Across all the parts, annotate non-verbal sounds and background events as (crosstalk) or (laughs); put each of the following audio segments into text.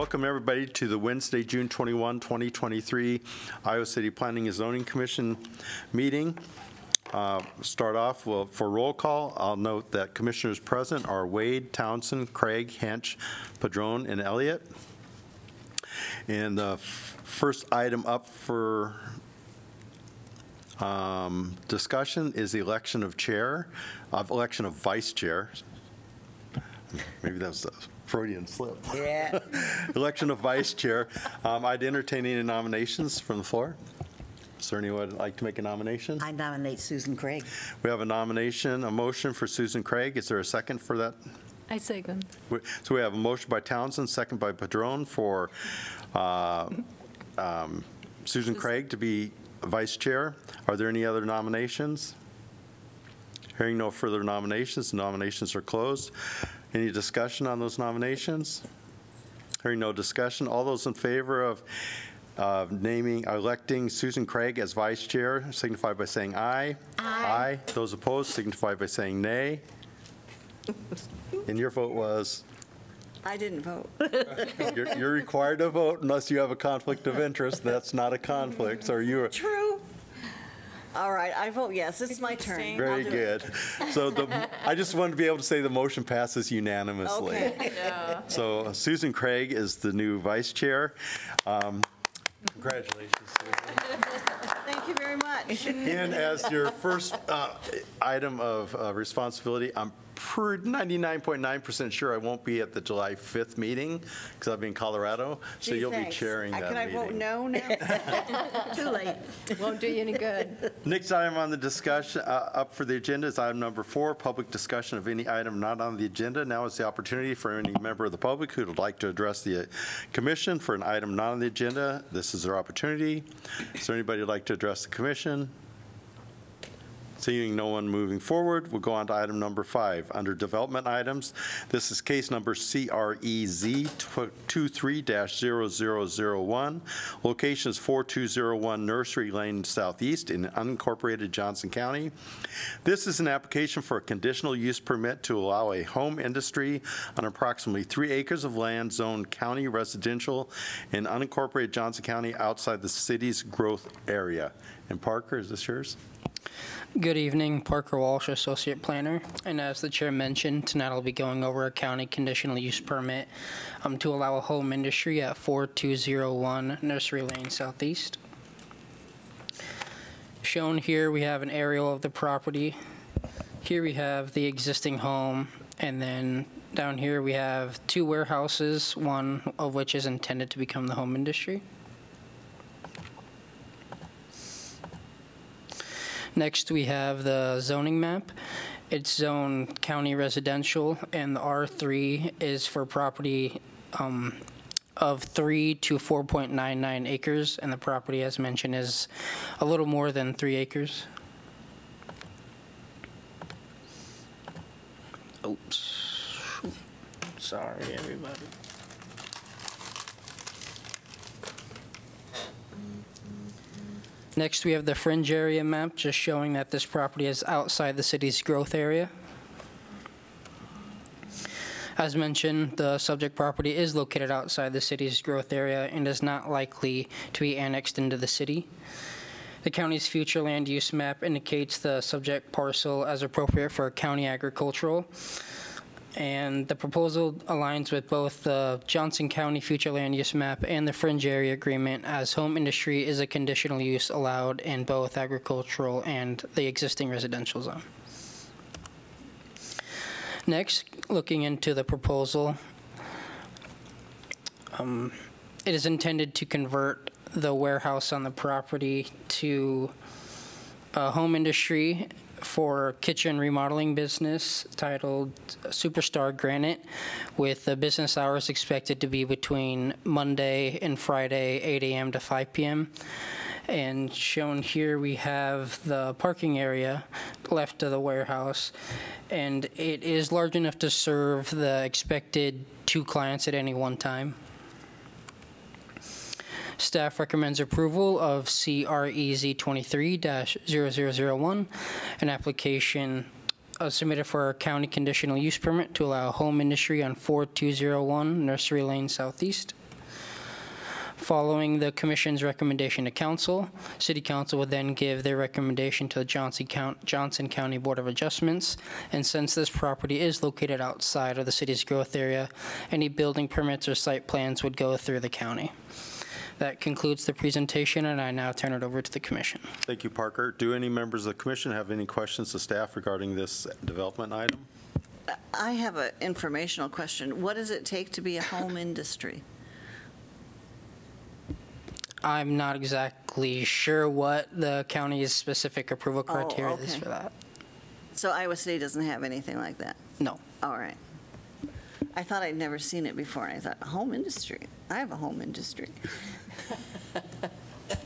welcome everybody to the Wednesday, June 21, 2023 Iowa City Planning and Zoning Commission meeting. Uh, Start off, well, for roll call, I'll note that commissioners present are Wade, Townsend, Craig, Hensch, Padron, and Elliott. And the f- first item up for um, discussion is the election of chair, of election of vice chair. Maybe that was a Freudian slip. Yeah. (laughs) Election of vice chair. Um, I'd entertain any nominations from the floor. Is there anyone would like to make a nomination? I nominate Susan Craig. We have a nomination, a motion for Susan Craig. Is there a second for that? I second. We- So we have a motion by Townsend, second by Padron for uh, um, Susan Craig to be vice chair. Are there any other nominations? Hearing no further nominations, nominations are closed. Any discussion on those nominations? Hearing no discussion, all those in favor of of naming, electing Susan Craig as vice chair signify by saying aye. Aye. Those opposed signify by saying nay. And your vote was? I didn't vote. You're, you're required to vote unless you have a conflict of interest. That's not a conflict, so you. All right, I vote yes. It's my turn. very I'll do it. good. So the, I just wanted to be able to say the motion passes unanimously. Okay. So Susan Craig is the new vice chair. Um, Congratulations, Susan. Thank you very much. And as your first uh, item of uh, responsibility, I'm per- 99.9% sure I won't be at the July 5th meeting because I'll be in Colorado, so Gee, you'll be thanks. chairing Uh, that Can I vote meeting. no now? (laughs) Too late. Won't do you any good. Next item on the discussion, uh, up for the agenda is item number four, public discussion of any item not on the agenda. Now is the opportunity for any member of the public who would like to address the uh, commission for an item not on the agenda. This is their opportunity. Is there anybody who'd like to address the commission? Seeing no one moving forward, we'll go on to item number five. Under development items, this is case number CREZ 23-0001. Location is 4201 Nursery Lane Southeast in unincorporated Johnson County. This is an application for a conditional use permit to allow a home industry on approximately three acres of land zoned county residential in unincorporated Johnson County outside the city's growth area. And Parker, is this yours? Good evening, Parker Walsh, Associate Planner. And as the chair mentioned, tonight I'll be going over a county conditional use permit um, to allow a home industry at 4201 Nursery Lane Southeast. Shown here, we have an aerial of the property. Here we have the existing home, and then down here we have two warehouses, one of which is intended to become the home industry. Next, we have the zoning map. It's zone county residential, and the R3 is for property um, of 3 to 4.99 acres, and the property, as mentioned, is a little more than 3 acres. Oops. Sorry, everybody. Next, we have the fringe area map, just showing that this property is outside the city's growth area. As mentioned, the subject property is located outside the city's growth area and is not likely to be annexed into the city. The county's future land use map indicates the subject parcel as appropriate for county agricultural. And the proposal aligns with both the Johnson County Future Land Use Map and the Fringe Area Agreement, as home industry is a conditional use allowed in both agricultural and the existing residential zone. Next, looking into the proposal, um, it is intended to convert the warehouse on the property to a home industry for kitchen remodeling business titled Superstar Granite, with the business hours expected to be between Monday and Friday, 8 a.m. to 5 p.m. And shown here, we have the parking area left of the warehouse, and it is large enough to serve the expected two clients at any one time. Staff recommends approval of CREZ 23-0001, an application uh, submitted for a county conditional use permit to allow home industry on 4201 Nursery Lane Southeast. Following the commission's recommendation to council, city council would then give their recommendation to the Johnson Johnson County Board of Adjustments. And since this property is located outside of the city's growth area, any building permits or site plans would go through the county. That concludes the presentation, and I now turn it over to the commission. Thank you, Parker. Do any members of the commission have any questions to staff regarding this development item? I have an informational question. What does it take to be a home industry? I'm not exactly sure what the county's specific approval Oh, criteria is okay. for that. So Iowa City doesn't have anything like that? No. All right. I thought I'd never seen it before, and I thought, home industry? I have a home industry. (laughs)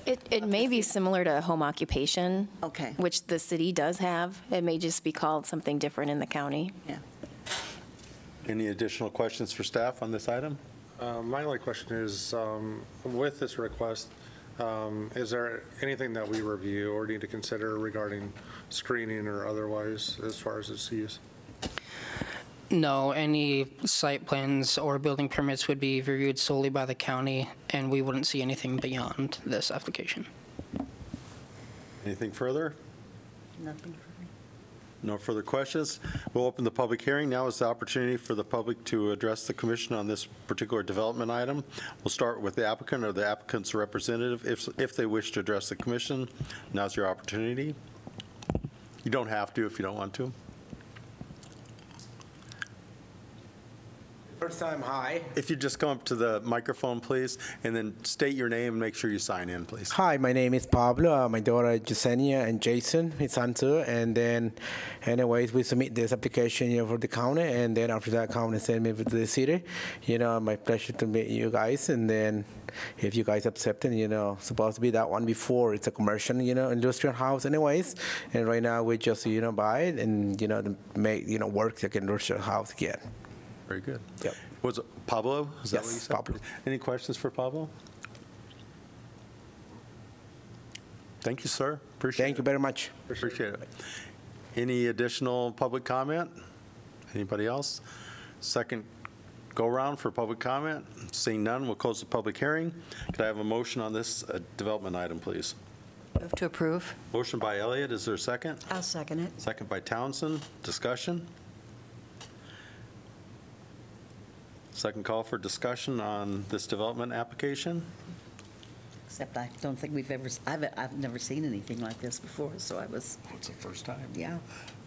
It, it may be similar to home occupation, Okay, which the city does have. It may just be called something different in the county. yeah. Any additional questions for staff on this item? Uh, My only question is, um, with this request, um, is there anything that we review or need to consider regarding screening or otherwise as far as its use? No, any site plans or building permits would be reviewed solely by the county, and we wouldn't see anything beyond this application. Anything further? Nothing for me. No further questions. We'll open the public hearing. Now is the opportunity for the public to address the commission on this particular development item. We'll start with the applicant or the applicant's representative, if, if they wish to address the commission. Now's your opportunity. You don't have to if you don't want to. First time, hi. If you just come up to the microphone, please, and then state your name and make sure you sign in, please. Hi, my name is Pablo. Uh, my daughter Jasenia and Jason, his son too. And then, anyways, we submit this application you know, for the county, and then after that, county send me to the city. You know, my pleasure to meet you guys. And then, if you guys accept it, you know, supposed to be that one before. It's a commercial, you know, industrial house, anyways. And right now, we just you know buy it and you know make you know work like an industrial house again. Very good. Yep. Was it Pablo? Is that what Yes, you said? Pablo. Any questions for Pablo? Thank you, sir. Appreciate it. Thank you very much. Appreciate it. Any additional public comment? Anybody else? Second go-around for public comment? Seeing none, we'll close the public hearing. Could I have a motion on this uh, development item, please? Move to approve. Motion by Elliott, is there a second? I'll second it. Second by Townsend, discussion? Second call for discussion on this development application? Except I don't think we've ever, I've, I've never seen anything like this before, so I was, oh, It's the first time. yeah.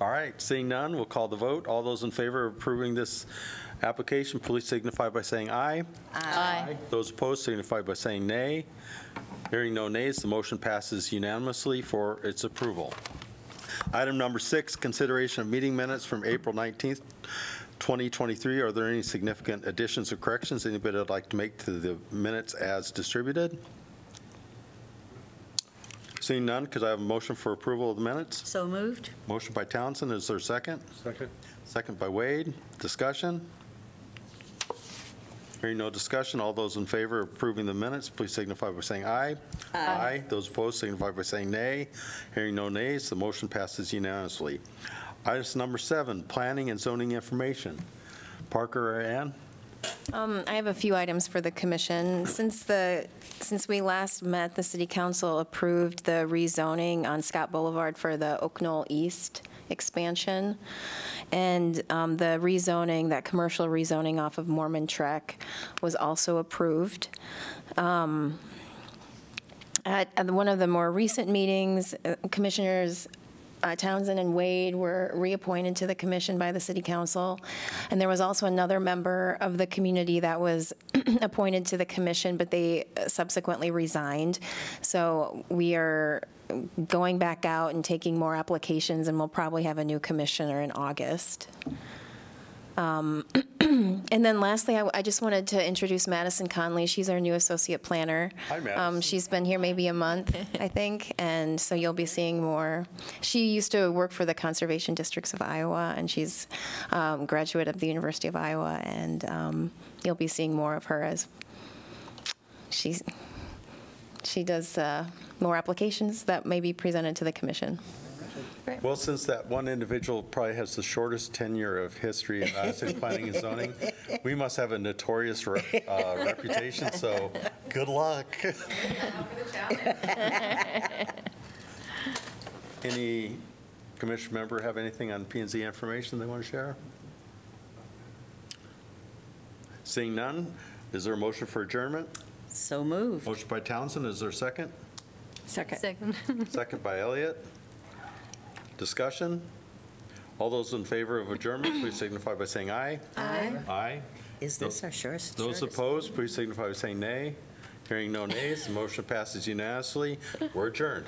All right, seeing none, we'll call the vote. All those in favor of approving this application, please signify by saying aye. Aye. Those opposed signify by saying nay. Hearing no nays, the motion passes unanimously for its approval. Item number six, consideration of meeting minutes from April 19th, 2023. Are there any significant additions or corrections anybody would like to make to the minutes as distributed? Seeing none, could I have a motion for approval of the minutes? So moved? Motion by Townsend, is there a second? Second? Second by Wade. Discussion? Hearing no discussion, all those in favor of approving the minutes, please signify by saying aye. Aye. Those opposed signify by saying nay. Hearing no nays, the motion passes unanimously. Item number seven, planning and zoning information. Parker or Ann? Um, I have a few items for the commission. Since the, since we last met, the city council approved the rezoning on Scott Boulevard for the Oak Knoll East expansion. And um, the rezoning, that commercial rezoning off of Mormon Trek was also approved. Um, At one of the more recent meetings, uh, Commissioners uh, Townsend and Wade were reappointed to the commission by the city council. And there was also another member of the community that was (clears throat) appointed to the commission, but they subsequently resigned. So we are going back out and taking more applications, and we'll probably have a new commissioner in August. Um, (clears throat) And then lastly, I, I just wanted to introduce Madison Conley. She's our new associate planner. Hi, Madison. Um, She's been here maybe a month, (laughs) I think, and so you'll be seeing more. She used to work for the Conservation Districts of Iowa, and she's um, graduate of the University of Iowa, and um, you'll be seeing more of her as she's, she does uh, more applications that may be presented to the commission. Well, since that one individual probably has the shortest tenure of history in Madison (laughs) planning and zoning, we must have a notorious re- uh, reputation, so good luck. (laughs) Any commission member have anything on P and Z information they want to share? Seeing none, is there a motion for adjournment? So moved. Motion by Townsend, is there a second? Second. Second by Elliott. Discussion? All those in favor of adjournment, please signify by saying aye. Aye. Aye. Is this our shortest? Those shortest? opposed, please signify by saying nay. Hearing no nays, the motion passes unanimously. We're adjourned.